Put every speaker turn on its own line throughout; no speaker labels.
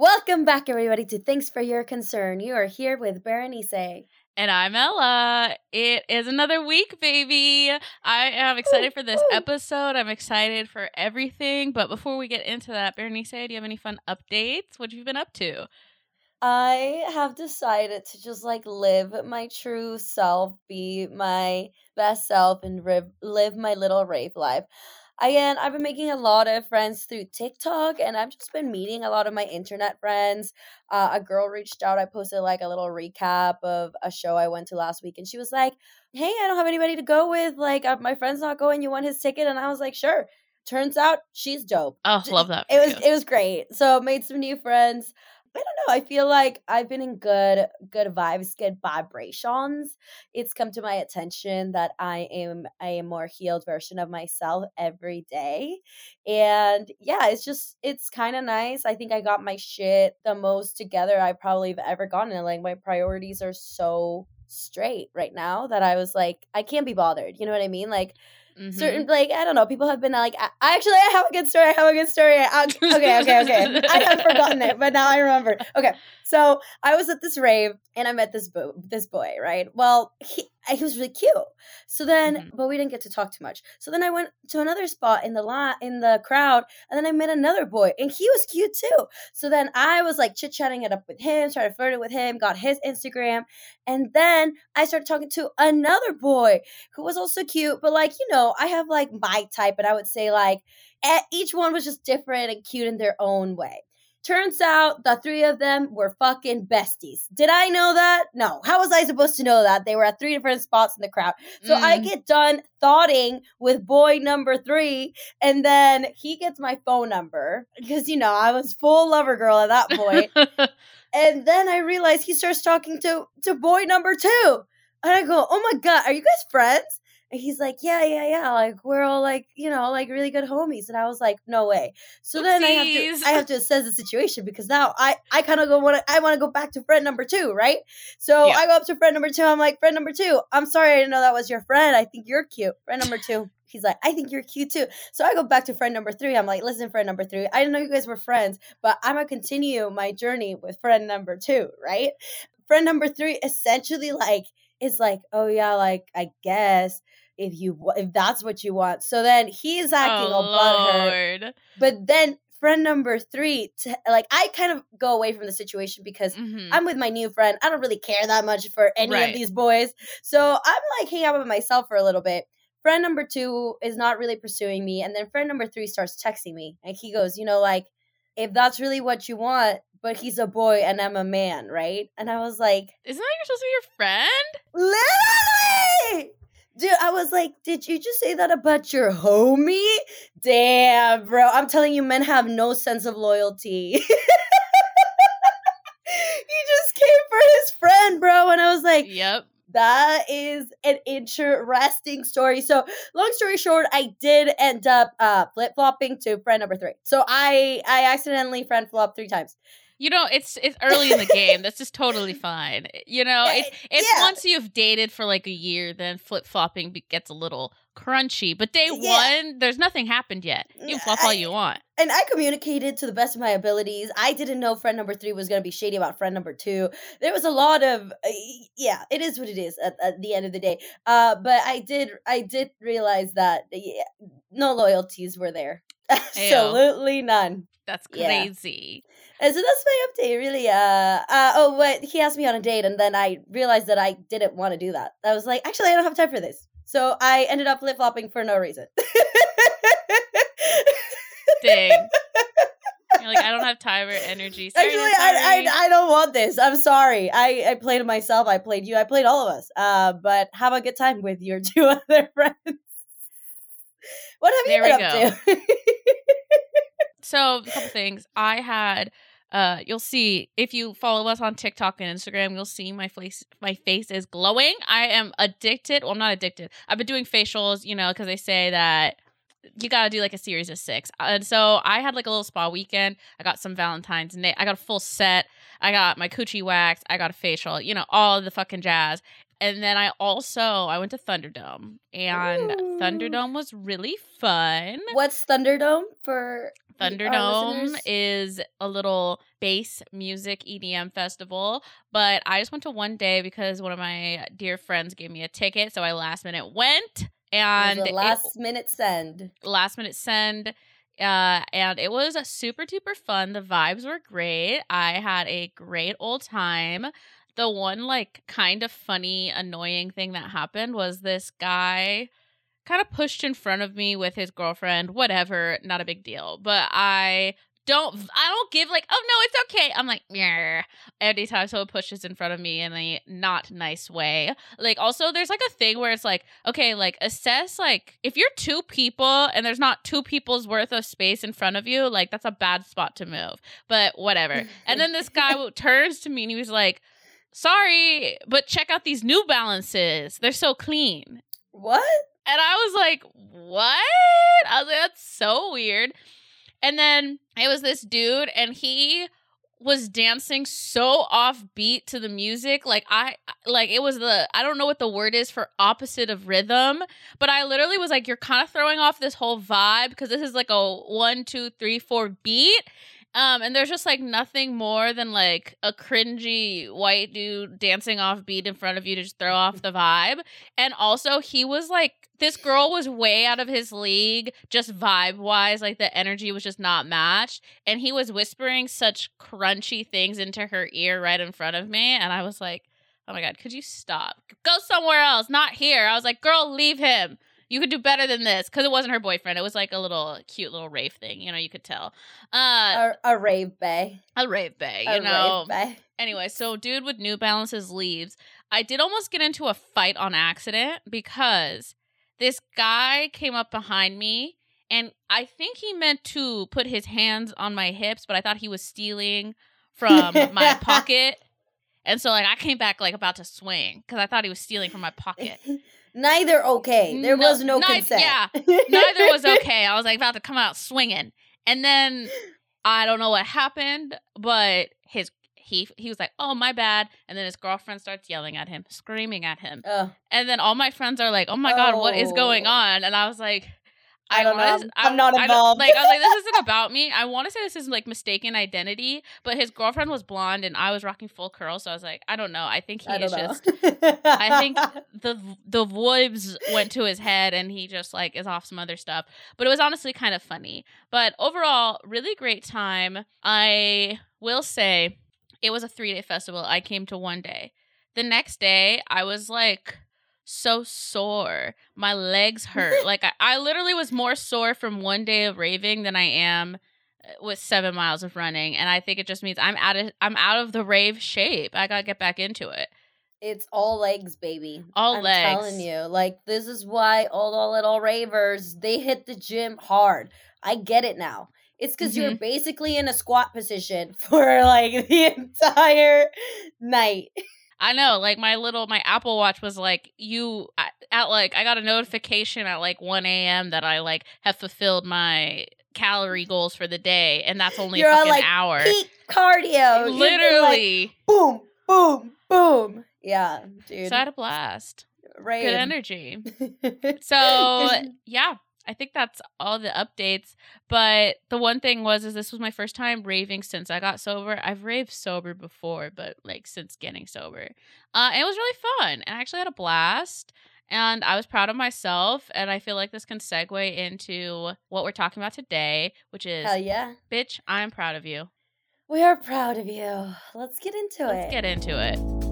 Welcome back, everybody, to Thanks for Your Concern. You are here with Berenice.
And I'm Ella. It is another week, baby. I am excited for this episode. I'm excited for everything. But before we get into that, Berenice, do you have any fun updates? What have you been up to?
I have decided to just like live my true self, be my best self, and live my little rave life. Again, I've been making a lot of friends through TikTok, and I've just been meeting a lot of my internet friends. Uh, a girl reached out. I posted like a little recap of a show I went to last week, and she was like, "Hey, I don't have anybody to go with. Like, uh, my friend's not going. You want his ticket?" And I was like, "Sure." Turns out she's dope.
Oh, love that.
It was it was great. So made some new friends. I don't know. I feel like I've been in good good vibes, good vibrations. It's come to my attention that I am a more healed version of myself every day. And yeah, it's just it's kind of nice. I think I got my shit the most together I probably have ever gotten. Like my priorities are so straight right now that I was like, I can't be bothered. You know what I mean? Like Mm-hmm. certain like I don't know. People have been like, I, actually, I have a good story. I have a good story. I, okay, okay, okay. I have forgotten it, but now I remember. Okay, so I was at this rave and I met this bo- this boy. Right. Well, he he was really cute. So then, mm-hmm. but we didn't get to talk too much. So then I went to another spot in the lot in the crowd, and then I met another boy, and he was cute too. So then I was like chit chatting it up with him, started flirting with him, got his Instagram, and then I started talking to another boy who was also cute, but like you know, I have like my type, and I would say like each one was just different and cute in their own way. Turns out the three of them were fucking besties. Did I know that? No. How was I supposed to know that? They were at three different spots in the crowd. So mm. I get done thoughting with boy number three, and then he gets my phone number because, you know, I was full lover girl at that point. and then I realize he starts talking to, to boy number two. And I go, oh my God, are you guys friends? And he's like, yeah, yeah, yeah. Like we're all like, you know, like really good homies. And I was like, no way. So Oopsies. then I have to, I have to assess the situation because now I, I kind of go want to, I want to go back to friend number two, right? So yeah. I go up to friend number two. I'm like, friend number two, I'm sorry, I didn't know that was your friend. I think you're cute. Friend number two. He's like, I think you're cute too. So I go back to friend number three. I'm like, listen, friend number three, I didn't know you guys were friends, but I'm gonna continue my journey with friend number two, right? Friend number three essentially like is like, oh yeah, like I guess if you if that's what you want. So then he's acting oh, all butthurt. But then friend number three, to, like I kind of go away from the situation because mm-hmm. I'm with my new friend. I don't really care that much for any right. of these boys. So I'm like hanging out with myself for a little bit. Friend number two is not really pursuing me, and then friend number three starts texting me, and he goes, you know, like if that's really what you want, but he's a boy and I'm a man, right? And I was like,
Isn't that supposed to be your friend?
Literally! Dude, I was like, did you just say that about your homie? Damn, bro. I'm telling you, men have no sense of loyalty. he just came for his friend, bro. And I was like,
Yep.
That is an interesting story. So, long story short, I did end up uh, flip flopping to friend number three. So I I accidentally friend flopped three times
you know it's it's early in the game. That's just totally fine. You know it's it's yeah. once you've dated for like a year then flip-flopping gets a little crunchy. But day yeah. one there's nothing happened yet. You can flop I, all you want.
and i communicated to the best of my abilities. I didn't know friend number three was going to be shady about friend number two. There was a lot of uh, yeah it is what it is at, at, the end of the day. Uh but i did i did realize that yeah, no loyalties were there absolutely none
that's crazy
yeah. And so that's my update, really. Uh, uh, oh, what he asked me on a date, and then I realized that I didn't want to do that. I was like, actually, I don't have time for this. So I ended up flip flopping for no reason.
Dang. You're like, I don't have time or energy. Sorry,
Actually, I, I, I don't want this. I'm sorry. I, I played myself. I played you. I played all of us. Uh, but have a good time with your two other friends. What have you there been up to?
so, a couple things. I had uh you'll see if you follow us on TikTok and Instagram, you'll see my face my face is glowing. I am addicted. Well, I'm not addicted. I've been doing facials, you know, because they say that you gotta do like a series of six. And so I had like a little spa weekend. I got some Valentine's Day. I got a full set. I got my coochie waxed. I got a facial. You know, all the fucking jazz. And then I also I went to Thunderdome and
Ooh.
Thunderdome was really fun.
What's Thunderdome for
Thunderdome is a little bass music EDM festival, but I just went to one day because one of my dear friends gave me a ticket, so I last minute went
It
and
was
it-
a last minute send.
last minute send. Uh, and it was super duper fun. The vibes were great. I had a great old time. The one like kind of funny, annoying thing that happened was this guy kind of pushed in front of me with his girlfriend. Whatever, not a big deal. But I don't, I don't give like, oh no, it's okay. I'm like, yeah. Every time someone pushes in front of me in a not nice way, like also there's like a thing where it's like okay like assess like if you're two people and there's not two people's worth of space in front of you like that's a bad spot to move but whatever and then this guy turns to me and he was like sorry but check out these new balances they're so clean
What?
and I was like, what? I was like, that's so weird. And then it was this dude, and he was dancing so offbeat to the music. Like I like it was the I don't know what the word is for opposite of rhythm, but I literally was like, you're kind of throwing off this whole vibe because this is like a one, two, three, four beat. Um, and there's just like nothing more than like a cringy white dude dancing off beat in front of you to just throw off the vibe. And also, he was like, this girl was way out of his league, just vibe wise. Like, the energy was just not matched. And he was whispering such crunchy things into her ear right in front of me. And I was like, oh my God, could you stop? Go somewhere else, not here. I was like, girl, leave him. You could do better than this because it wasn't her boyfriend. It was like a little cute little rave thing. You know, you could tell. Uh,
A, a rave bay.
a rave bay,
A
you know.
rave bay.
Anyway, so dude with New Balances leaves. I did almost get into a fight on accident because this guy came up behind me and I think he meant to put his hands on my hips, but I thought he was stealing from my pocket. And so like I came back like about to swing because I thought he was stealing from my pocket.
Neither okay. There
No-
was no consent.
yeah, Neither was okay. I was like about to come out swinging. And then I don't know what happened, but his he he was like, "Oh, my bad." And then his girlfriend starts yelling at him, screaming at him.
Oh,
And then all my friends are like, "Oh my god, what is going
Oh.
on?" And I was like,
I don't
wanna-
know. I'm not
I don't-
involved.
like I was like, this isn't about me. I want to say this is like mistaken identity, but his girlfriend was blonde and I was rocking full curls, so I was like, I don't know. I think he
I
is
know.
just I think the the vibes went to his head and he just like is off some other stuff. But it was honestly kind of funny. But overall, really great time. I will say it was a three day festival. I came to one day. The next day, I was like so sore. My legs hurt. like I, I literally was more sore from one day of raving than I am uh, with seven miles of running. And I think it just means I'm out of I'm out of the rave shape. I gotta get back into it.
It's all legs, baby.
All
I'm
legs.
telling you, like this is why all the little ravers they hit the gym hard. I get it now. It's because you're
Mm-hmm.
basically in a squat position for like the entire night.
I know, like my little my Apple Watch was like you at, like I got a notification at like one a.m. that I like have fulfilled my calorie mm-hmm. goals for the day, and that's only
You're
a
on,
fucking
like,
hour.
Peak cardio. You've like,
Literally,
boom, boom, boom. Yeah, dude.
so I had a blast.
Rave.
Good energy. So yeah, I think that's all the updates. But the one thing was is this was my first time raving since I got sober. I've raved sober before, but like since getting sober. Uh it was really fun. And I actually had a blast. And I was proud of myself. And I feel like this can segue into what we're talking about today, which is
Hell yeah.
bitch, I'm proud of you.
We are proud of you. Let's get into it.
Let's get into it.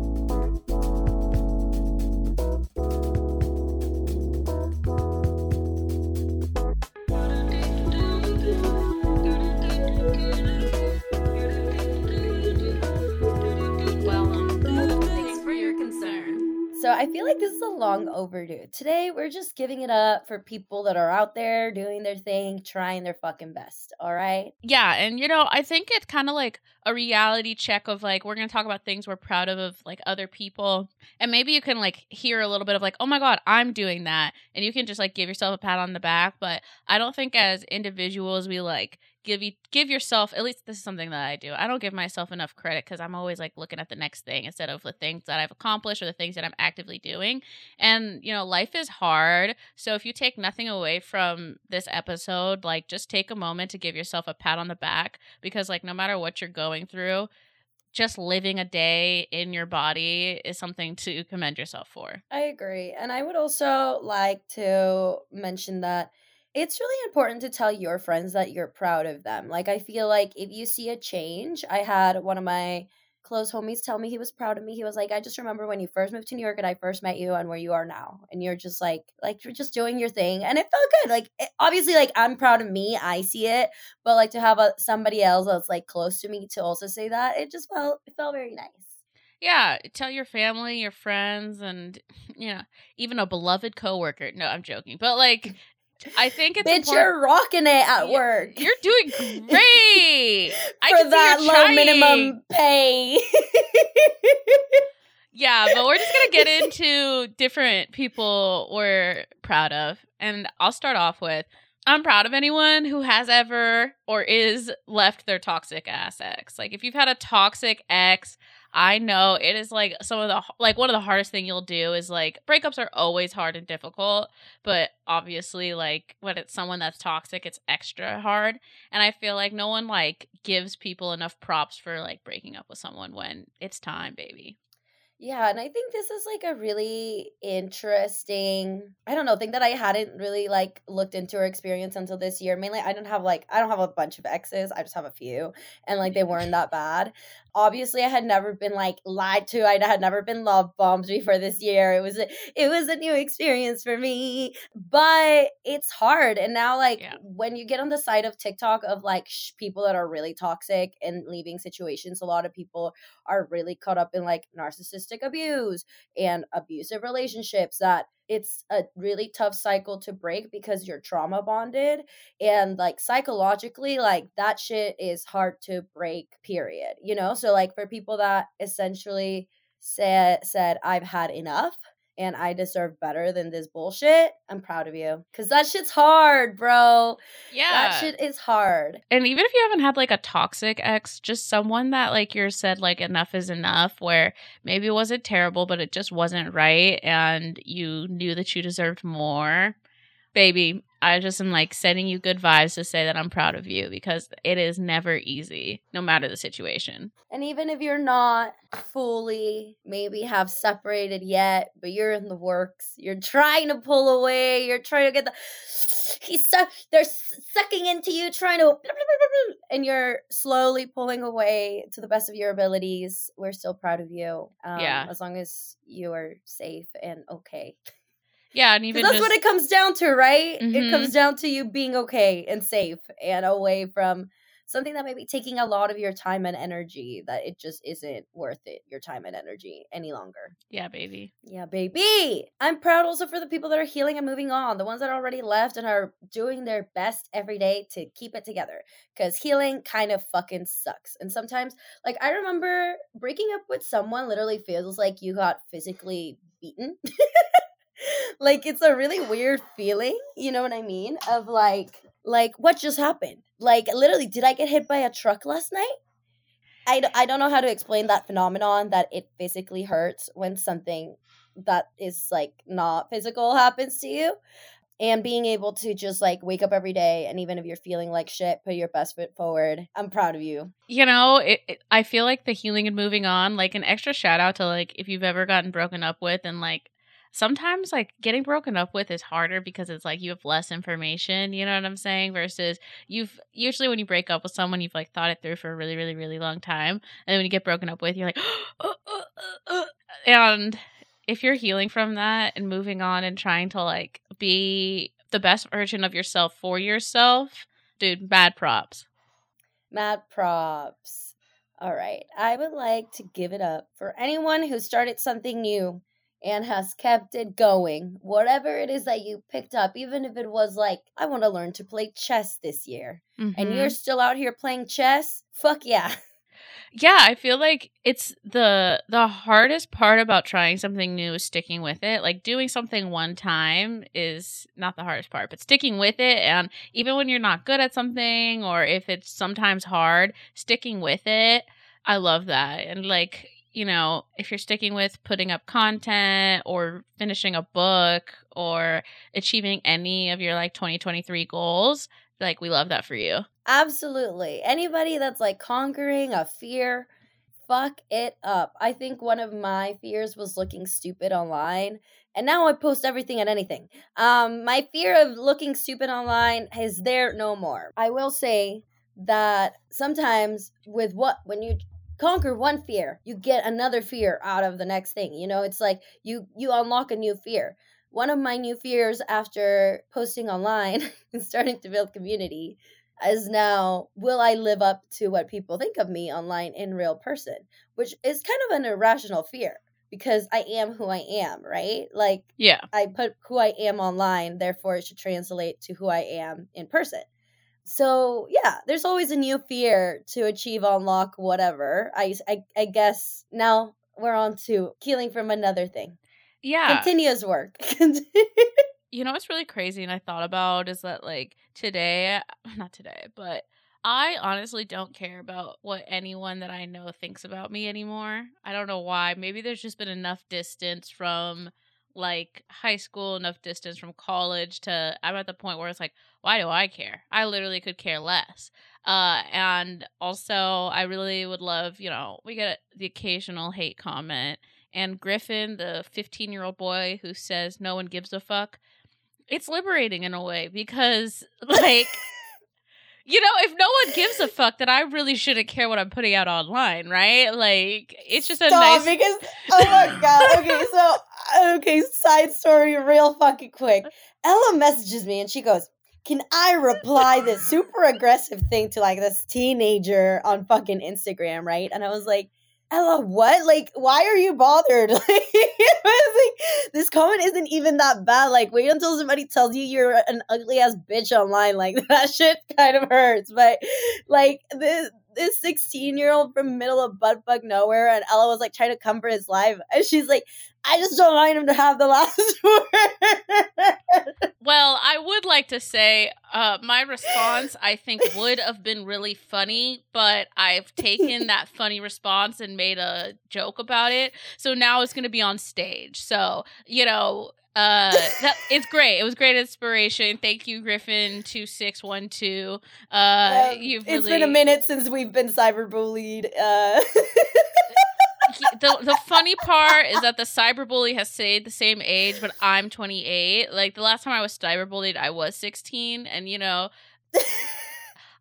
So I feel like this is a long overdue. Today we're just giving it up for people that are out there doing their thing, trying their fucking best. All right.
Yeah, and you know, I think it's kind of like a reality check of like we're going to talk about things we're proud of of like other people. And maybe you can like hear a little bit of like, "Oh my god, I'm doing that." And you can just like give yourself a pat on the back, but I don't think as individuals we like give you give yourself at least this is something that I do. I don't give myself enough credit because I'm always like looking at the next thing instead of the things that I've accomplished or the things that I'm actively doing. And you know, life is hard. So if you take nothing away from this episode, like just take a moment to give yourself a pat on the back because like no matter what you're going through, just living a day in your body is something to commend yourself for.
I agree. And I would also like to mention that it's really important to tell your friends that you're proud of them. Like, I feel like if you see a change, I had one of my close homies tell me he was proud of me. He was like, I just remember when you first moved to New York and I first met you and where you are now. And you're just like, like, you're just doing your thing. And it felt good. Like, it, obviously, like, I'm proud of me. I see it. But like to have a, somebody else that's like close to me to also say that, it just felt, it felt very nice.
Yeah, tell your family, your friends, and you know, even a beloved coworker. No, I'm joking, but like, I think it's
Bitch,
important-
you're rocking it at work.
You're doing great.
For that low
trying.
minimum pay.
Yeah, but we're just gonna get into different people we're proud of, and I'll start off with I'm proud of anyone who has ever or is left their toxic ass ex. Like if you've had a toxic ex, I know it is like some of the like one of the hardest thing you'll do is like breakups are always hard and difficult, but obviously like when it's someone that's toxic, it's extra hard. And I feel like no one like gives people enough props for like breaking up with someone when it's time, baby.
Yeah, and I think this is like a really interesting, I don't know, thing that I hadn't really like looked into or experienced until this year. Mainly I don't have like I don't have a bunch of exes. I just have a few and like they weren't that bad. Obviously, I had never been like lied to. I had never been love bombed before this year. It was a, it was a new experience for me, but it's hard. And now like
Yeah.
when you get on the side of TikTok of like sh- people that are really toxic and leaving situations, a lot of people are really caught up in like narcissistic abuse and abusive relationships that it's a really tough cycle to break because you're trauma bonded and like psychologically like that shit is hard to break period you know? So like for people that essentially said said i've had enough and i deserve better than this bullshit i'm proud of you because that shit's hard bro
Yeah.
that shit is hard
and even if you haven't had like a toxic ex, just someone that like you're said like enough is enough, where maybe it wasn't terrible, but it just wasn't right, and you knew that you deserved more. Baby, I just am like sending you good vibes to say that I'm proud of you because it is never easy, no matter the situation.
And even if you're not fully maybe have separated yet, but you're in the works, you're trying to pull away, you're trying to get the he's su- they're sucking into you, trying to and you're slowly pulling away to the best of your abilities. We're still proud of you. Um,
Yeah.
as long as you are safe and okay.
Yeah, and even
that's
just
what it comes down to, right?
Mhm.
It comes down to you being okay and safe and away from something that may be taking a lot of your time and energy that it just isn't worth it, your time and energy any longer.
yeah, baby.
Yeah, baby. I'm proud also for the people that are healing and moving on, the ones that already left and are doing their best every day to keep it together. Because healing kind of fucking sucks. And sometimes, like, I remember breaking up with someone literally feels like you got physically beaten. like, it's a really weird feeling, you know what I mean? Of like, like, what just happened? Like, literally, did I get hit by a truck last night? I, I don't know how to explain that phenomenon that it physically hurts when something that is like not physical happens to you and being able to just like wake up every day and even if you're feeling like shit put your best foot forward i'm proud of you
You know, it, it, I feel like the healing and moving on, like an extra shout out to like if you've ever gotten broken up with and like sometimes like getting broken up with is harder because it's like you have less information, you know what I'm saying? Versus you've usually when you break up with someone, you've like thought it through for a really, really, really long time. And then when you get broken up with, you're like, "Uh, uh, uh, uh." and if you're healing from that and moving on and trying to like be the best version of yourself for yourself, dude, bad props.
mad props all right i would like to give it up for anyone who started something new and has kept it going whatever it is that you picked up even if it was like i want to learn to play chess this year and
Mhm.
you're still out here playing chess fuck yeah
Yeah, I feel like it's the the hardest part about trying something new is sticking with it. Like doing something one time is not the hardest part, but sticking with it and even when you're not good at something or if it's sometimes hard, sticking with it. I love that. And like, you know, if you're sticking with putting up content or finishing a book or achieving any of your like 2023 goals, like we love that for you.
Absolutely. Anybody that's like conquering a fear, fuck it up. I think one of my fears was looking stupid online, and now I post everything and anything. Um, my fear of looking stupid online is there no more. I will say that sometimes with what when you conquer one fear, you get another fear out of the next thing. You know, it's like you you unlock a new fear. One of my new fears after posting online and starting to build community is now will I live up to what people think of me online in real person, which is kind of an irrational fear because I am who I am, right? Like
Yeah.
I put who I am online, therefore it should translate to who I am in person. So yeah, there's always a new fear to achieve, unlock, whatever. I I, I guess now we're on to healing from another thing.
Yeah.
Continuous work.
You know what's really crazy and I thought about is that like today, not today, but I honestly don't care about what anyone that I know thinks about me anymore. I don't know why. Maybe there's just been enough distance from like high school, enough distance from college to I'm at the point where it's like, why do I care? I literally could care less. Uh and also I really would love, you know, we get the occasional hate comment and Griffin, the 15 year old boy who says no one gives a fuck, it's liberating in a way because, like, you know, if no one gives a fuck, then I really shouldn't care what I'm putting out online, right? Like, it's just a
Stop,
nice.
because oh my god. Okay, so okay, side story, real fucking quick. Uh. Ella messages me and she goes, "Can I reply this super aggressive thing to like this teenager on fucking Instagram?" Right? And I was like. Ella, what? Like, why are you bothered? Like, like, this comment isn't even that bad. Like, wait until somebody tells you you're an ugly ass bitch online. Like, that shit kind of hurts. But, like, this this 16 year old from middle of buttfuck nowhere, and Ella was like trying to comfort his life, and she's like, I just don't want him to have the last word.
Well, I would like to say uh, my response, I think, would have been really funny, but I've taken that funny response and made a joke about it. So now it's going to be on stage. So, you know. Uh, that, it's great. It was great inspiration. Thank you, Griffin two six one two. Uh,
Um,
you've
it's
really,
been a minute since we've been cyberbullied. Uh,
the the funny part is that the cyberbully has stayed the same age, but I'm 28. Like the last time I was cyberbullied, I was 16, and you know,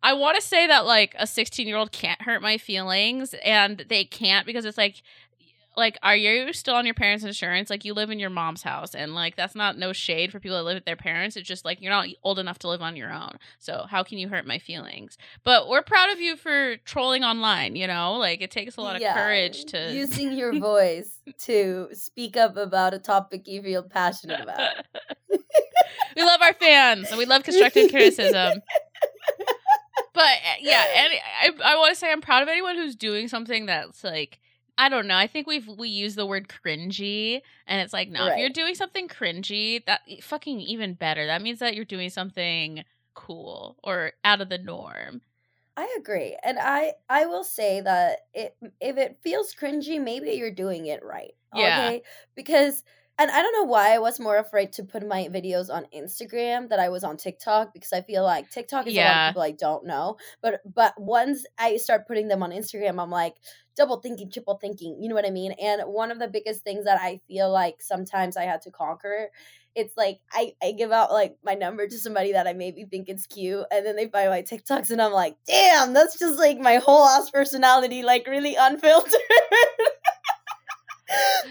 I want to say that like a 16 year old can't hurt my feelings, and they can't because it's like. Like, are you still on your parents' insurance? Like, you live in your mom's house, and like, that's not no shade for people that live with their parents. It's just like you're not old enough to live on your own. So, how can you hurt my feelings? But we're proud of you for trolling online, you know? Like, it takes a lot of
yeah,
courage to.
using your voice to speak up about a topic you feel passionate about.
we love our fans and we love constructive criticism. But uh, yeah, and I, I want to say I'm proud of anyone who's doing something that's like I don't know. I think we've we use the word cringy, and it's like no, if you're doing something cringy, that fucking even better. That means that you're doing something cool or out of the norm.
I agree, and I I will say that it if it feels cringy, maybe you're doing it right.
Yeah.
Okay, because and I don't know why I was more afraid to put my videos on Instagram that I was on TikTok because I feel like TikTok is a lot of people I don't know, but but once I start putting them on Instagram, I'm like double thinking, triple thinking. You know what I mean? And one of the biggest things that I feel like sometimes I had to conquer it's like I, I give out like my number to somebody that I maybe think is cute, and then they find my TikToks, and I'm like, damn, that's just like my whole ass personality, like really unfiltered.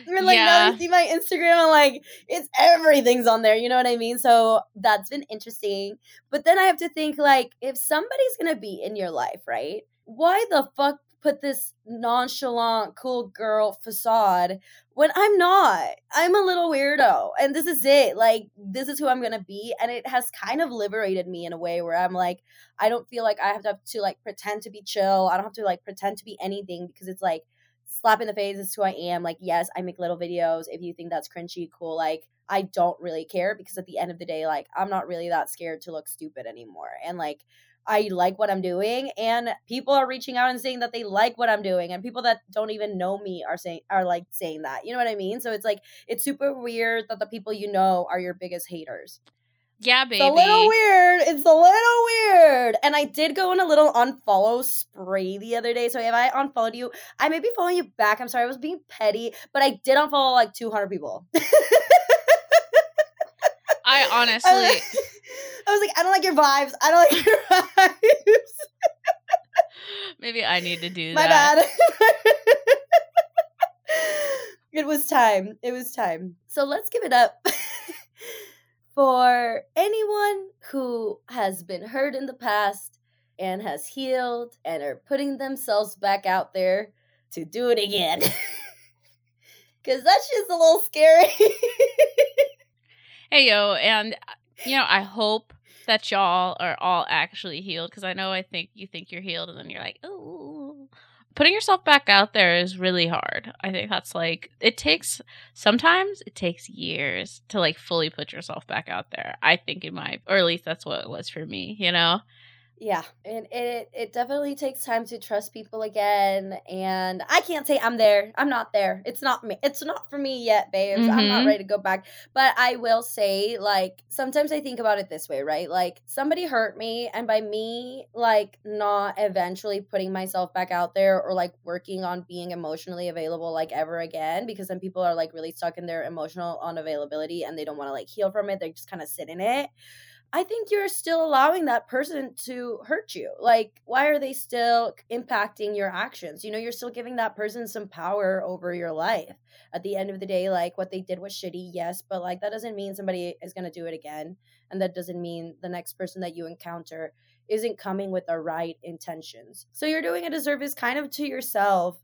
Or like now
Yeah.
you see my Instagram, and like it's everything's on there. You know what I mean? So that's been interesting. But then I have to think like if somebody's gonna be in your life, right? Why the fuck put this nonchalant, cool girl facade when I'm not. I'm a little weirdo. And this is it. Like, this is who I'm to be. And it has kind of liberated me in a way where I'm like, I don't feel like I have to, have to like pretend to be chill. I don't have to like pretend to be anything because it's like, slap in the face is who I am. Like, yes, I make little videos. If you think that's cringy, cool. Like, I don't really care because at the end of the day, like, I'm not really that scared to look stupid anymore. And like, I like what I'm doing, and people are reaching out and saying that they like what I'm doing, and people that don't even know me are saying are like saying that. You know what I mean? So it's like it's super weird that the people you know are your biggest haters.
Yeah, baby.
It's a little weird. It's a little weird. And I did go on a little unfollow spree the other day. So if I unfollowed you, I may be following you back. I'm sorry, I was being petty, but I did unfollow like 200 people.
I honestly.
I was like, I don't like your vibes. I don't like your vibes.
Maybe I need to do
My
that.
bad. it was time. It was time. So let's give it up for anyone who has been hurt in the past and has healed and are putting themselves back out there to do it again. Because that shit's a little scary.
Hey yo, and you know, I hope that y'all are all actually healed because I know I think you think you're healed and then you're like, oh. Putting yourself back out there is really hard. I think that's like it takes sometimes it takes years to like fully put yourself back out there. I think in my or at least that's what it was for me, you know?
Yeah, and it it definitely takes time to trust people again. And I can't say I'm there. I'm not there. It's not me. It's not for me yet, babes. I'm not
Mhm.
ready to go back. But I will say, like, sometimes I think about it this way, right? Like, somebody hurt me, and by me, like, not eventually putting myself back out there or like working on being emotionally available like ever again, because then people are like really stuck in their emotional unavailability and they don't want to like heal from it. They just kind of sit in it. I think you're still allowing that person to hurt you. Like, why are they still impacting your actions? You know, you're still giving that person some power over your life. At the end of the day, like what they did was shitty, yes, but like that doesn't mean somebody is going to do it again. And that doesn't mean the next person that you encounter isn't coming with the right intentions. So you're doing a disservice kind of to yourself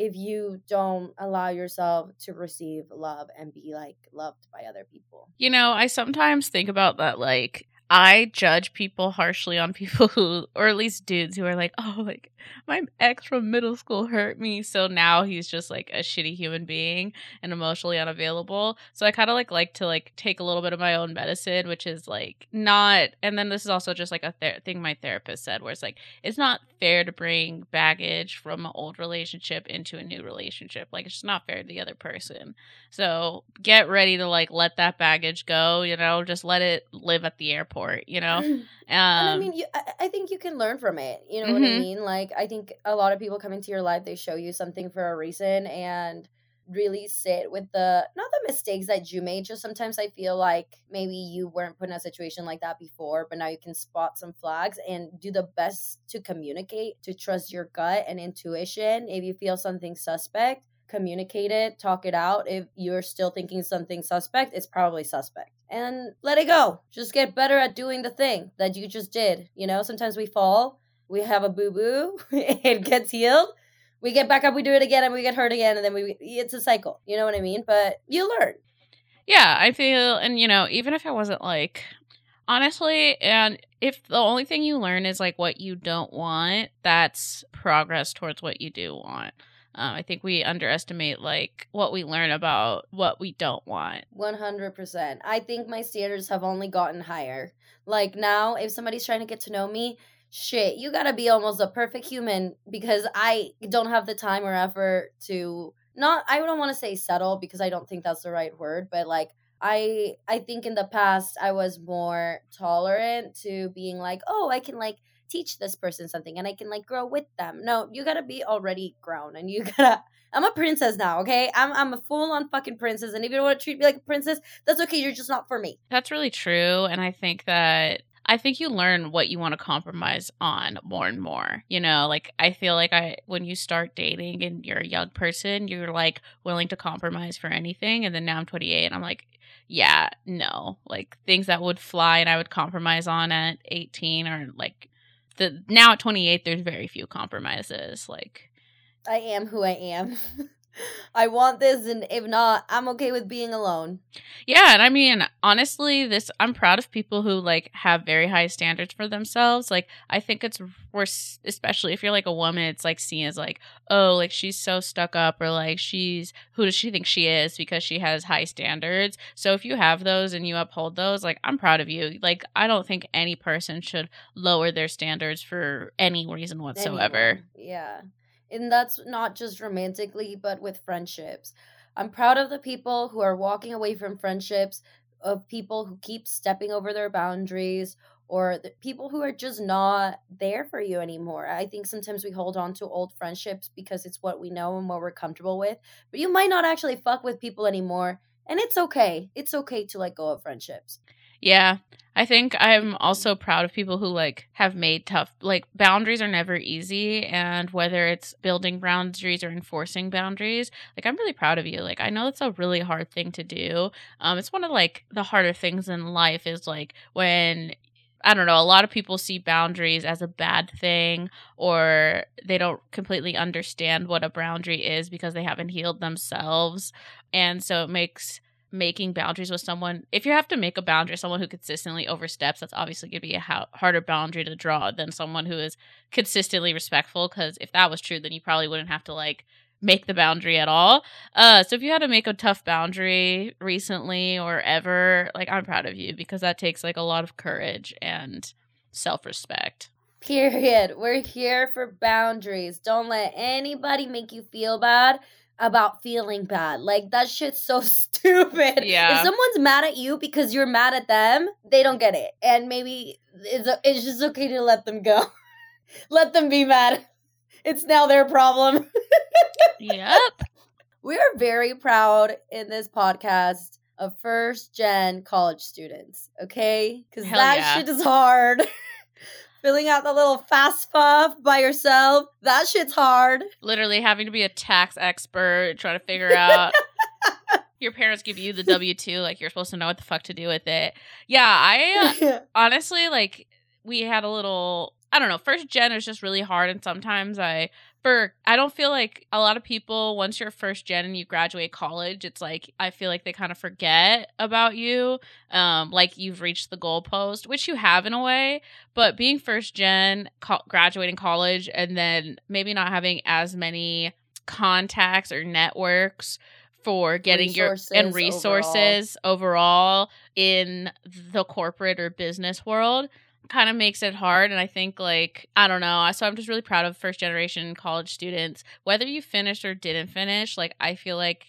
if you don't allow yourself to receive love and be like loved by other people.
You know, I sometimes think about that like I judge people harshly on people who or at least dudes who are like, "Oh, like my ex from middle school hurt me, so now he's just like a shitty human being and emotionally unavailable." So I kind of like like to like take a little bit of my own medicine, which is like not and then this is also just like a ther- thing my therapist said where it's like it's not fair to bring baggage from an old relationship into a new relationship. Like it's just not fair to the other person. So get ready to like let that baggage go, you know, just let it live at the airport, you know? Um,
and I mean, you, I, I think you can learn from it. You know what I
Mhm.
mean? Like, I think a lot of people come into your life, they show you something for a reason and really sit with the, not the mistakes that you made, just sometimes I feel like maybe you weren't put in a situation like that before, but now you can spot some flags and do the best to communicate, to trust your gut and intuition. If you feel something suspect, communicate it, talk it out. If you're still thinking something suspect, it's probably suspect. And let it go. Just get better at doing the thing that you just did. You know, sometimes we fall, we have a boo boo, it gets healed. We get back up, we do it again, and we get hurt again, and then we it's a cycle. You know what I mean? But you learn.
yeah, I feel, and you know, even if it wasn't like, honestly, and if the only thing you learn is like what you don't want, that's progress towards what you do want. Um, I think we underestimate like what we learn about what we don't want.
100%. I think my standards have only gotten higher. Like now, if somebody's trying to get to know me, shit, you gotta be almost a perfect human because I don't have the time or effort to not, I don't wanna say settle because I don't think that's the right word, but like, I I think in the past I was more tolerant to being like, oh, I can like teach this person something and I can like grow with them. No, you gotta be already grown and you gotta I'm a princess now, okay? I'm I'm a full on fucking princess, and if you don't want to treat me like a princess, that's okay. You're just not for me.
That's really true. And I think that I think you learn what you want to compromise on more and more. You know, like I feel like I when you start dating and you're a young person, you're like willing to compromise for anything. And then now I'm 28 and I'm like, yeah, no. Like things that would fly and I would compromise on at 18 or like the now at 28 there's very few compromises. Like
I am who I am. I want this, and if not, I'm okay with being alone.
Yeah, and I mean, honestly, this I'm proud of people who like have very high standards for themselves. Like, I think it's worse, especially if you're like a woman. It's like seen as like, oh, like she's so stuck up, or like she's who does she think she is because she has high standards. So if you have those and you uphold those, like I'm proud of you. Like I don't think any person should lower their standards for any reason whatsoever.
Anyone. Yeah. And that's not just romantically, but with friendships. I'm proud of the people who are walking away from friendships, of people who keep stepping over their boundaries, or the people who are just not there for you anymore. I think sometimes we hold on to old friendships because it's what we know and what we're comfortable with, but you might not actually fuck with people anymore. And it's okay. It's okay to let go of friendships.
Yeah. I think I'm also proud of people who like have made tough like boundaries are never easy and whether it's building boundaries or enforcing boundaries, like I'm really proud of you. Like I know that's a really hard thing to do. Um it's one of like the harder things in life is like when I don't know, a lot of people see boundaries as a bad thing or they don't completely understand what a boundary is because they haven't healed themselves. And so it makes making boundaries with someone if you have to make a boundary someone who consistently oversteps that's obviously going to be a ha- harder boundary to draw than someone who is consistently respectful because if that was true then you probably wouldn't have to like make the boundary at all. Uh so if you had to make a tough boundary recently or ever like i'm proud of you because that takes like a lot of courage and self-respect.
Period. We're here for boundaries. Don't let anybody make you feel bad about feeling bad. Like that shit's so stupid.
Yeah.
If someone's mad at you because you're mad at them, they don't get it. And maybe it's it's just okay to let them go. let them be mad. It's now their problem.
yep.
We are very proud in this podcast of first gen college students, okay? Because that
yeah.
shit is hard. Filling out the little FAFSA by yourself. That shit's hard.
Literally having to be a tax expert, trying to figure out. Your parents give you the W 2, like you're supposed to know what the fuck to do with it. Yeah, I honestly, like, we had a little, I don't know, first gen is just really hard. And sometimes I, for, I don't feel like a lot of people, once you're first gen and you graduate college, it's like, I feel like they kind of forget about you. Um, like you've reached the goalpost, which you have in a way. But being first gen, co- graduating college, and then maybe not having as many contacts or networks for getting
Resources
your and resources overall. in the corporate or business world kind of makes it hard and i think like i don't know so i'm just really proud of first generation college students whether you finished or didn't finish like i feel like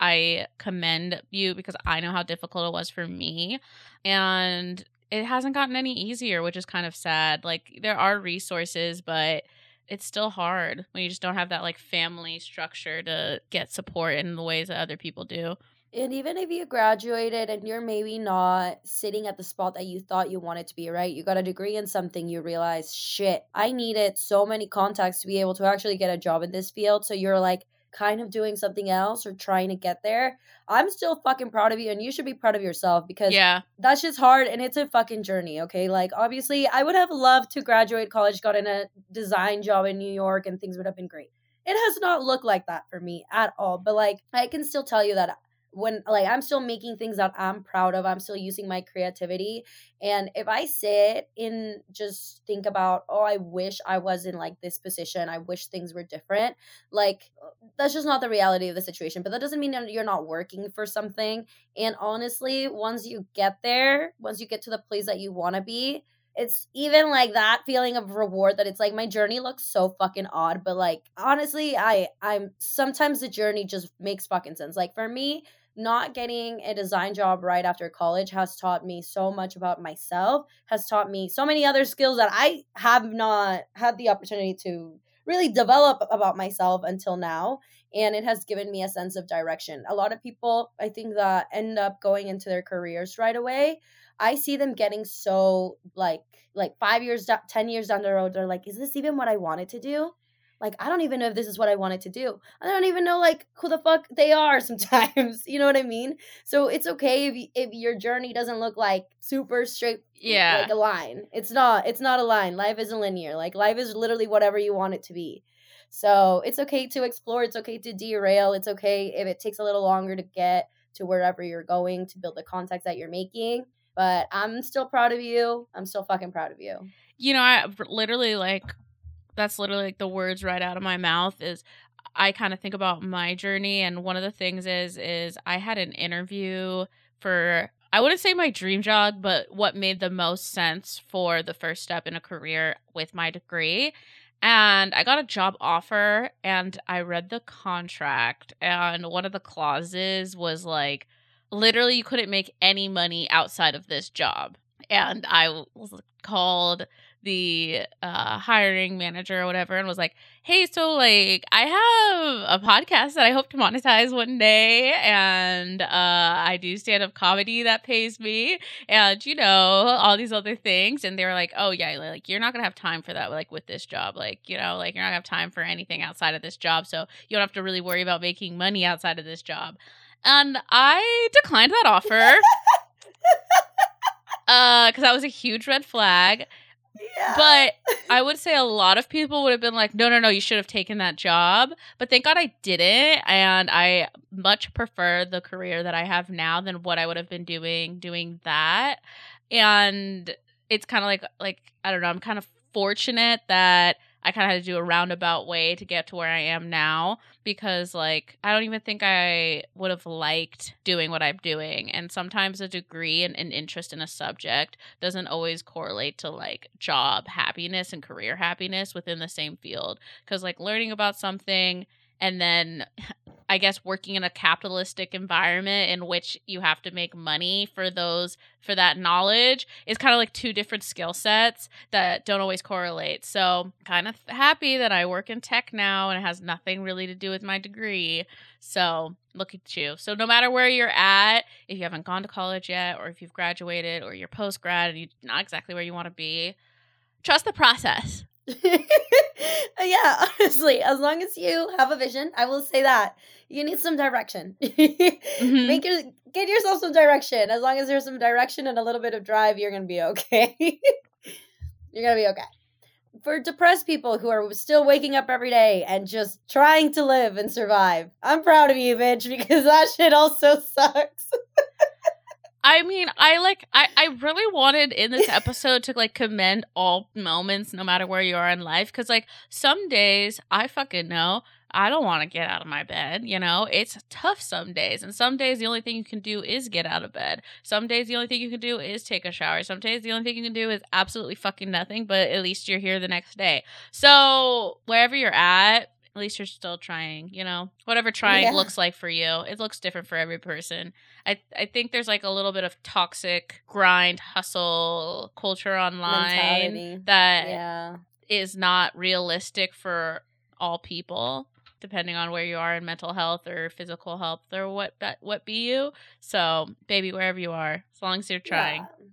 i commend you because i know how difficult it was for me and it hasn't gotten any easier which is kind of sad like there are resources but it's still hard when you just don't have that like family structure to get support in the ways that other people do.
And even if you graduated and you're maybe not sitting at the spot that you thought you wanted to be, right? You got a degree in something, you realize, shit, I needed so many contacts to be able to actually get a job in this field. So you're like kind of doing something else or trying to get there. I'm still fucking proud of you and you should be proud of yourself because
Yeah.
that's just hard and it's a fucking journey, okay? Like obviously I would have loved to graduate college, got in a design job in New York and things would have been great. It has not looked like that for me at all. But like I can still tell you that when like I'm still making things that I'm proud of, I'm still using my creativity. And if I sit and just think about, oh, I wish I was in like this position, I wish things were different, like uh, that's just not the reality of the situation. But that doesn't mean you're not working for something. And honestly, once you get there, once you get to the place that you want to be, it's even like that feeling of reward that it's like my journey looks so fucking odd but like honestly i i'm sometimes the journey just makes fucking sense like for me not getting a design job right after college has taught me so much about myself has taught me so many other skills that i have not had the opportunity to really develop about myself until now and it has given me a sense of direction a lot of people i think that end up going into their careers right away I see them getting so like like five years, ten years down the road. They're like, is this even what I wanted to do? Like, I don't even know if this is what I wanted to do. I don't even know like who the fuck they are sometimes. you know what I mean? So it's okay if if your journey doesn't look like super straight,
Yeah.
like a line. It's not. It's not a line. Life isn't linear. Like life is literally whatever you want it to be. So it's okay to explore. It's okay to derail. It's okay if it takes a little longer to get to wherever you're going to build the contacts that you're making. But I'm still proud of you. I'm still fucking proud of you.
You know, I literally like that's literally like the words right out of my mouth is I kind of think about my journey and one of the things is is I had an interview for I wouldn't say my dream job, but what made the most sense for the first step in a career with my degree. And I got a job offer and I read the contract and one of the clauses was like literally you couldn't make any money outside of this job. And I was called the uh, hiring manager or whatever and was like, hey, so like I have a podcast that I hope to monetize one day and uh, I do stand up comedy that pays me and you know, all these other things. And they were like, oh, yeah, like you're not going to have time for that, like with this job. Like, you know, like you're not going to have time for anything outside of this job. So you don't have to really worry about making money outside of this job. And I declined that offer. uh because that was a huge red flag
Yeah.
but I would say a lot of people would have been like, no, no, no, you should have taken that job. But thank God I didn't. And I much prefer the career that I have now than what I would have been doing doing that. And it's kind of like, like, I don't know, I'm kind of fortunate that I kind of had to do a roundabout way to get to where I am now because, like, I don't even think I would have liked doing what I'm doing. And sometimes a degree and an interest in a subject doesn't always correlate to like job happiness and career happiness within the same field. Because, like, learning about something and then I guess working in a capitalistic environment in which you have to make money for those for that knowledge is kind of like two different skill sets that don't always correlate. So, kind of happy that I work in tech now and it has nothing really to do with my degree. So, look at you. So, no matter where you're at, if you haven't gone to college yet or if you've graduated or you're post grad and you're not exactly where you want to be, trust the process.
yeah, honestly, as long as you have a vision, I will say that you need some direction.
Mhm.
Make your get yourself some direction. As long as there's some direction and a little bit of drive, you're gonna be okay. you're gonna be okay. For depressed people who are still waking up every day and just trying to live and survive, I'm proud of you, bitch, because that shit also sucks.
I mean, I like I I really wanted in this episode to like commend all moments no matter where you are in life cuz like some days I fucking know I don't want to get out of my bed, you know? It's tough some days. And some days the only thing you can do is get out of bed. Some days the only thing you can do is take a shower. Some days the only thing you can do is absolutely fucking nothing, but at least you're here the next day. So, wherever you're at, at least you're still trying you know whatever trying
yeah.
looks like for you it looks different for every person i i think there's like a little bit of toxic grind hustle culture online
Mentality.
that
yeah.
is not realistic for all people depending on where you are in mental health or physical health or what what be you so baby wherever you are as long as you're trying
yeah.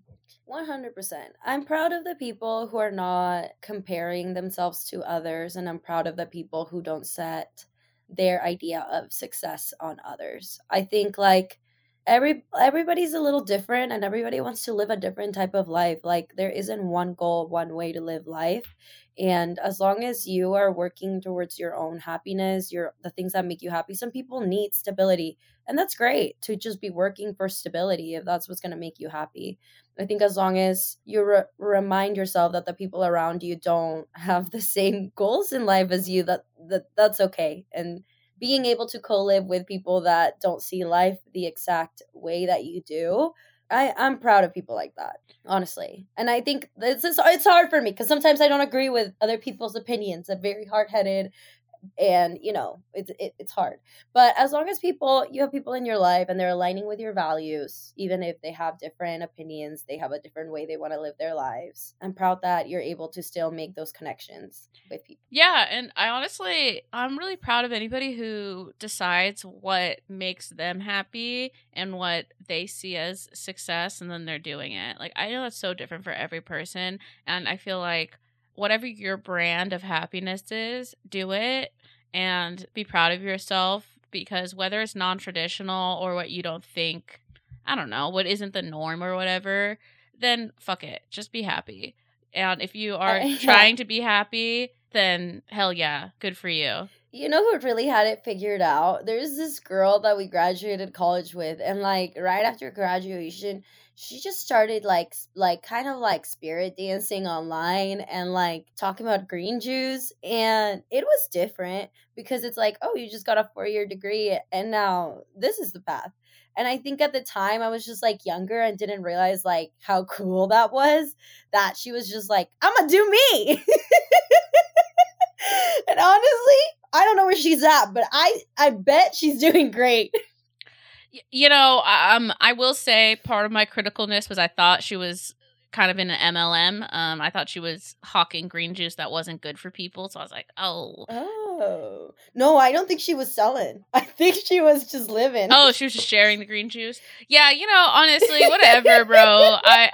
100%. I'm proud of the people who are not comparing themselves to others, and I'm proud of the people who don't set their idea of success on others. I think like every everybody's a little different and everybody wants to live a different type of life. Like there isn't one goal, one way to live life. And as long as you are working towards your own happiness, your the things that make you happy, some people need stability. And that's great to just be working for stability if that's what's going to make you happy. I think as long as you re- remind yourself that the people around you don't have the same goals in life as you, that, that that's okay. And being able to co-live with people that don't see life the exact way that you do, I I'm proud of people like that, honestly. And I think is it's hard for me because sometimes I don't agree with other people's opinions. I'm very hard-headed and you know it's it, it's hard. But as long as people you have people in your life and they're aligning with your values even if they have different opinions they have a different way they want to live their lives i'm proud that you're able to still make those connections with people
yeah and i honestly i'm really proud of anybody who decides what makes them happy and what they see as success and then they're doing it. Like i know that's so different for every person and i feel like whatever your brand of happiness is, do it and be proud of yourself because whether it's non traditional or what you don't think, I don't know, what isn't the norm or whatever, then fuck it. Just be happy. And if you are
Uh, yeah.
trying to be happy, then hell yeah, good for you.
You know who really had it figured out? There's this girl that we graduated college with, and like right after graduation, she just started like like kind of like spirit dancing online and like talking about green juice, and it was different because it's like, oh, you just got a four year degree, and now this is the path. And I think at the time I was just like younger and didn't realize like how cool that was. That she was just like, I'm gonna do me. and honestly, I don't know where she's at, but I I bet she's doing great.
You know, um, I will say part of my criticalness was I thought she was kind of in an MLM. Um, I thought she was hawking green juice that wasn't good for people. So I was like, oh,
Oh no, I don't think she was selling. I think she was just living.
oh, she was just sharing the green juice. Yeah, you know, honestly, whatever, bro. I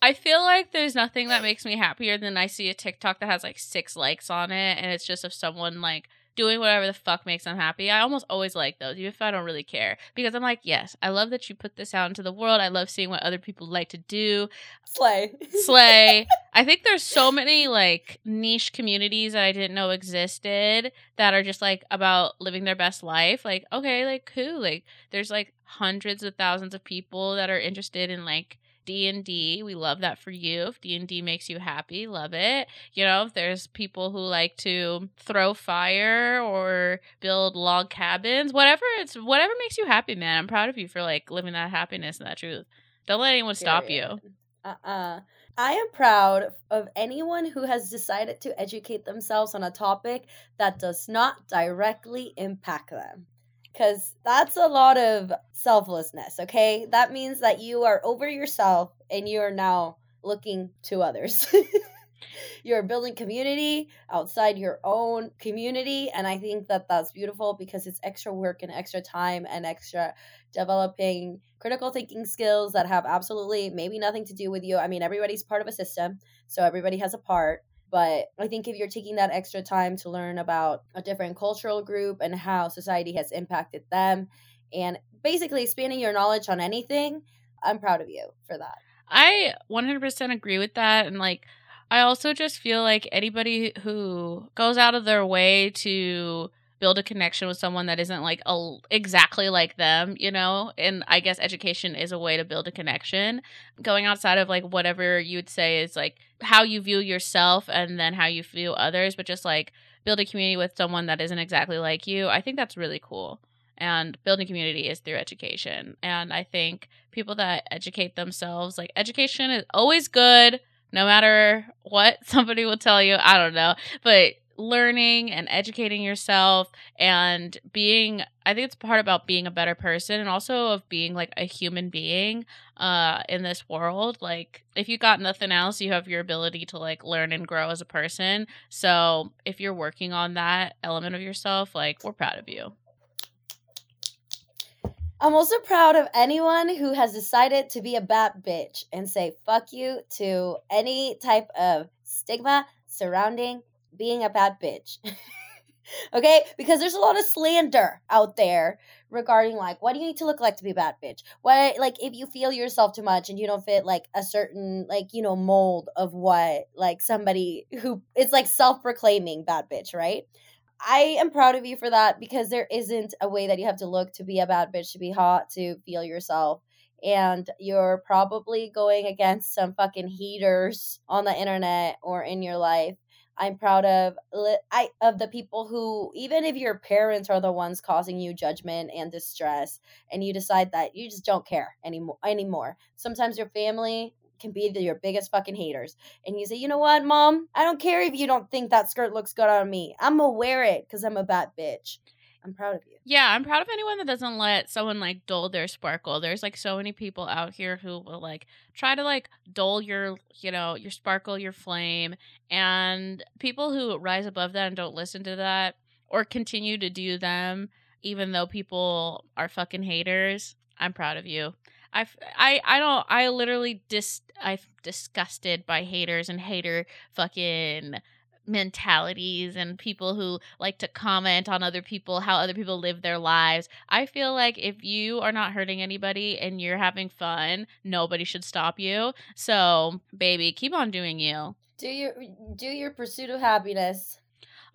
I feel like there's nothing that makes me happier than I see a TikTok that has like six likes on it, and it's just of someone like doing whatever the fuck makes them happy. I almost always like those, even if I don't really care, because I'm like, yes, I love that you put this out into the world. I love seeing what other people like to do.
slay.
Slay. I think there's so many like niche communities that I didn't know existed that are just like about living their best life. Like, okay, like who? Like there's like hundreds of thousands of people that are interested in like D&D. We love that for you. If D&D makes you happy, love it. You know, if there's people who like to throw fire or build log cabins, whatever it's whatever makes you happy, man. I'm proud of you for like living that happiness and that truth. Don't let anyone stop you.
Uh-uh. I am proud of anyone who has decided to educate themselves on a topic that does not directly impact them. Because that's a lot of selflessness, okay? That means that you are over yourself and you are now looking to others. You're building community outside your own community. And I think that that's beautiful because it's extra work and extra time and extra developing critical thinking skills that have absolutely maybe nothing to do with you. I mean, everybody's part of a system, so everybody has a part. But I think if you're taking that extra time to learn about a different cultural group and how society has impacted them, and basically expanding your knowledge on anything, I'm proud of you for that.
I 100% agree with that. And like, I also just feel like anybody who goes out of their way to build a connection with someone that isn't like a, exactly like them, you know, and I guess education is a way to build a connection. Going outside of like whatever you would say is like how you view yourself and then how you view others, but just like build a community with someone that isn't exactly like you. I think that's really cool and building community is through education and i think people that educate themselves like education is always good no matter what somebody will tell you i don't know but learning and educating yourself and being i think it's part about being a better person and also of being like a human being uh in this world. Like if you got nothing else you have your ability to like learn and grow as a person. So if you're working on that element of yourself like we're proud of you.
I'm also proud of anyone who has decided to be a bad bitch and say fuck you to any type of stigma surrounding being a bad bitch. okay? Because there's a lot of slander out there regarding like what do you need to look like to be a bad bitch? What like if you feel yourself too much and you don't fit like a certain like, you know, mold of what like somebody who it's like self-proclaiming bad bitch, right? I am proud of you for that because there isn't a way that you have to look to be a bad bitch, to be hot, to feel yourself. And you're probably going against some fucking heaters on the internet or in your life. I'm proud of I of the people who even if your parents are the ones causing you judgment and distress and you decide that you just don't care anymore anymore. Sometimes your family can be the, your biggest fucking haters and you say, you know what, mom, I don't care if you don't think that skirt looks good on me. I'm gonna wear it because I'm a bad bitch. I'm proud of you.
Yeah, I'm proud of anyone that doesn't let someone like dull their sparkle. There's like so many people out here who will like try to like dull your, you know, your sparkle, your flame, and people who rise above that and don't listen to that or continue to do them even though people are fucking haters. I'm proud of you. I I I don't I literally dis I'm disgusted by haters and hater fucking mentalities and people who like to comment on other people how other people live their lives. I feel like if you are not hurting anybody and you're having fun, nobody should stop you. So, baby, keep on doing you.
Do your do your pursuit of happiness.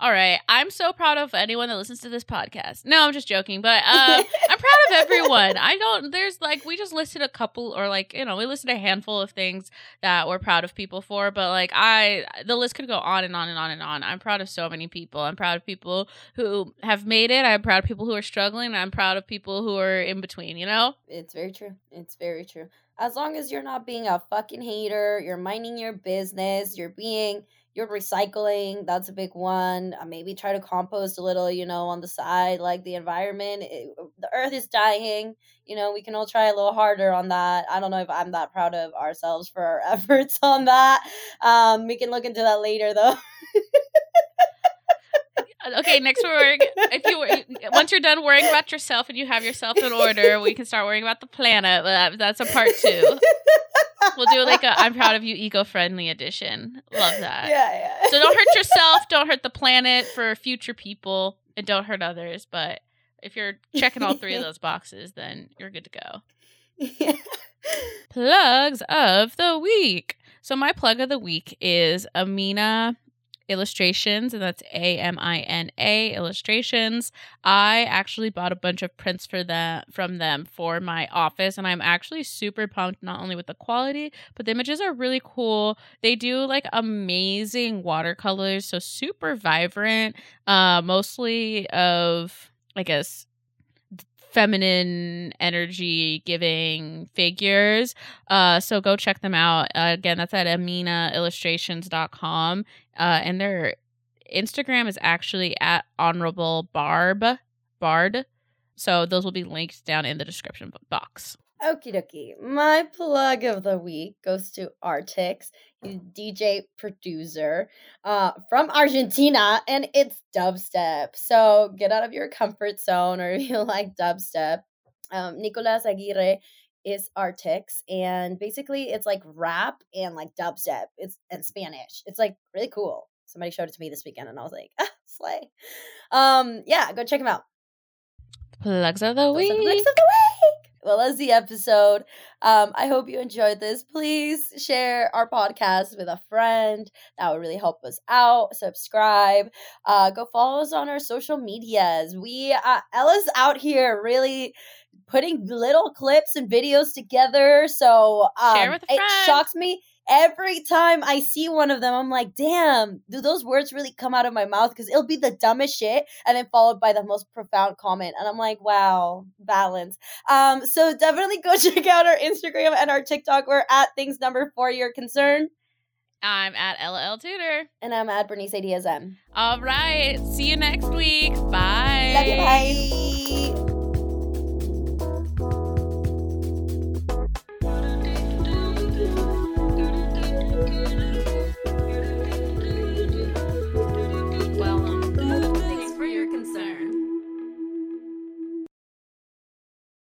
All right. I'm so proud of anyone that listens to this podcast. No, I'm just joking, but uh, I'm proud of everyone. I don't, there's like, we just listed a couple, or like, you know, we listed a handful of things that we're proud of people for, but like, I, the list could go on and on and on and on. I'm proud of so many people. I'm proud of people who have made it. I'm proud of people who are struggling. I'm proud of people who are in between, you know?
It's very true. It's very true. As long as you're not being a fucking hater, you're minding your business, you're being you're recycling that's a big one uh, maybe try to compost a little you know on the side like the environment it, the earth is dying you know we can all try a little harder on that. I don't know if i'm that proud of ourselves for our efforts on that. Um we can look into that later though
okay next we're worrying. if you once you're done worrying about yourself and you have yourself in order we can start worrying about the planet that's a part two we'll do like a "I'm proud of you eco-friendly edition. Love that.
Yeah, yeah.
So don't hurt yourself, don't hurt the planet for future people, and don't hurt others. But if you're checking all three of those boxes, then you're good to go.
Yeah.
Plugs of the week. So my plug of the week is Amina illustrations and that's a-m-i-n-a illustrations i actually bought a bunch of prints for them from them for my office and i'm actually super pumped not only with the quality but the images are really cool they do like amazing watercolors so super vibrant uh mostly of i guess feminine energy giving figures. Uh, so go check them out. Uh, again, that's at aminaillustrations.com. Uh, and their Instagram is actually at honorable barb bard. So those will be linked down in the description box.
Okie dokie. My plug of the week goes to Artix. He's DJ producer uh, from Argentina, and it's dubstep. So get out of your comfort zone, or if you like dubstep. Um, Nicolas Aguirre is Artix, and basically it's like rap and like dubstep. It's and Spanish. It's like really cool. Somebody showed it to me this weekend, and I was like, ah, slay. Um, yeah, go check him out.
Plugs of the week.
plugs of the week. Well, that's the episode. Um, I hope you enjoyed this. Please share our podcast with a friend. That would really help us out. Subscribe. Uh, go follow us on our social medias. We uh, Ella's out here really putting little clips and videos together. So um,
Share with a
it shocks me every time I see one of them. I'm like, damn, do those words really come out of my mouth? Because it'll be the dumbest shit, and then followed by the most profound comment, and I'm like, wow, balance. Um, so definitely go check out our Instagram and our TikTok. We're at things number four. Your concern,
I'm at LL Tutor.
and I'm at Bernice ADSM.
All right. See you next week. Bye.
Love you. Bye.